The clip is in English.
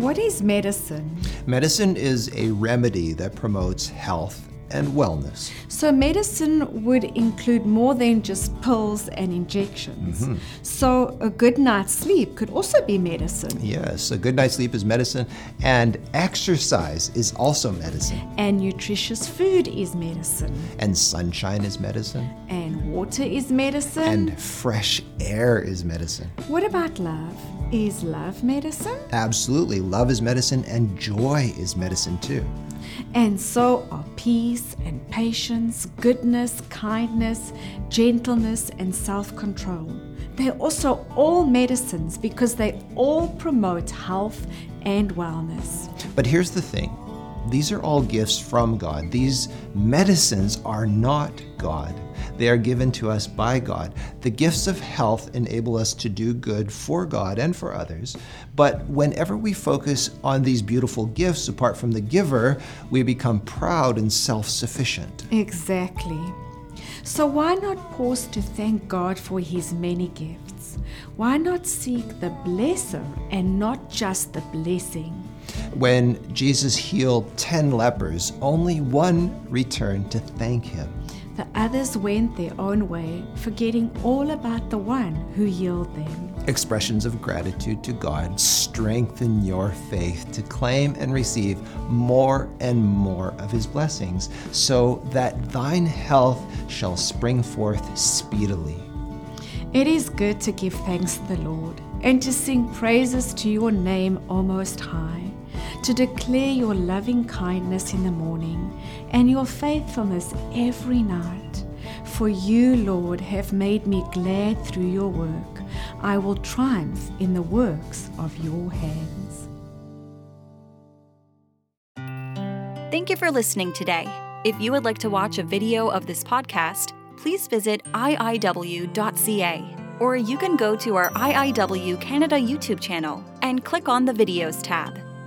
What is medicine? Medicine is a remedy that promotes health and wellness. So, medicine would include more than just pills and injections. Mm-hmm. So, a good night's sleep could also be medicine. Yes, a good night's sleep is medicine, and exercise is also medicine, And nutritious food is medicine. and sunshine is medicine, And water is medicine. and fresh air is medicine. what about love? Is love medicine? Absolutely, love is medicine, and joy is medicine too. And so are peace and patience, goodness, kindness, gentleness, and self control. They're also all medicines because they all promote health and wellness. But here's the thing these are all gifts from God. These medicines are not God. They are given to us by God. The gifts of health enable us to do good for God and for others. But whenever we focus on these beautiful gifts apart from the giver, we become proud and self sufficient. Exactly. So, why not pause to thank God for His many gifts? Why not seek the blesser and not just the blessing? When Jesus healed 10 lepers, only one returned to thank him. The others went their own way, forgetting all about the one who healed them. Expressions of gratitude to God strengthen your faith to claim and receive more and more of His blessings, so that thine health shall spring forth speedily. It is good to give thanks to the Lord and to sing praises to your name, O Most High, to declare your loving kindness in the morning and your faithfulness every night. For you, Lord, have made me glad through your work. I will triumph in the works of your hands. Thank you for listening today. If you would like to watch a video of this podcast, please visit iiw.ca or you can go to our IIW Canada YouTube channel and click on the Videos tab.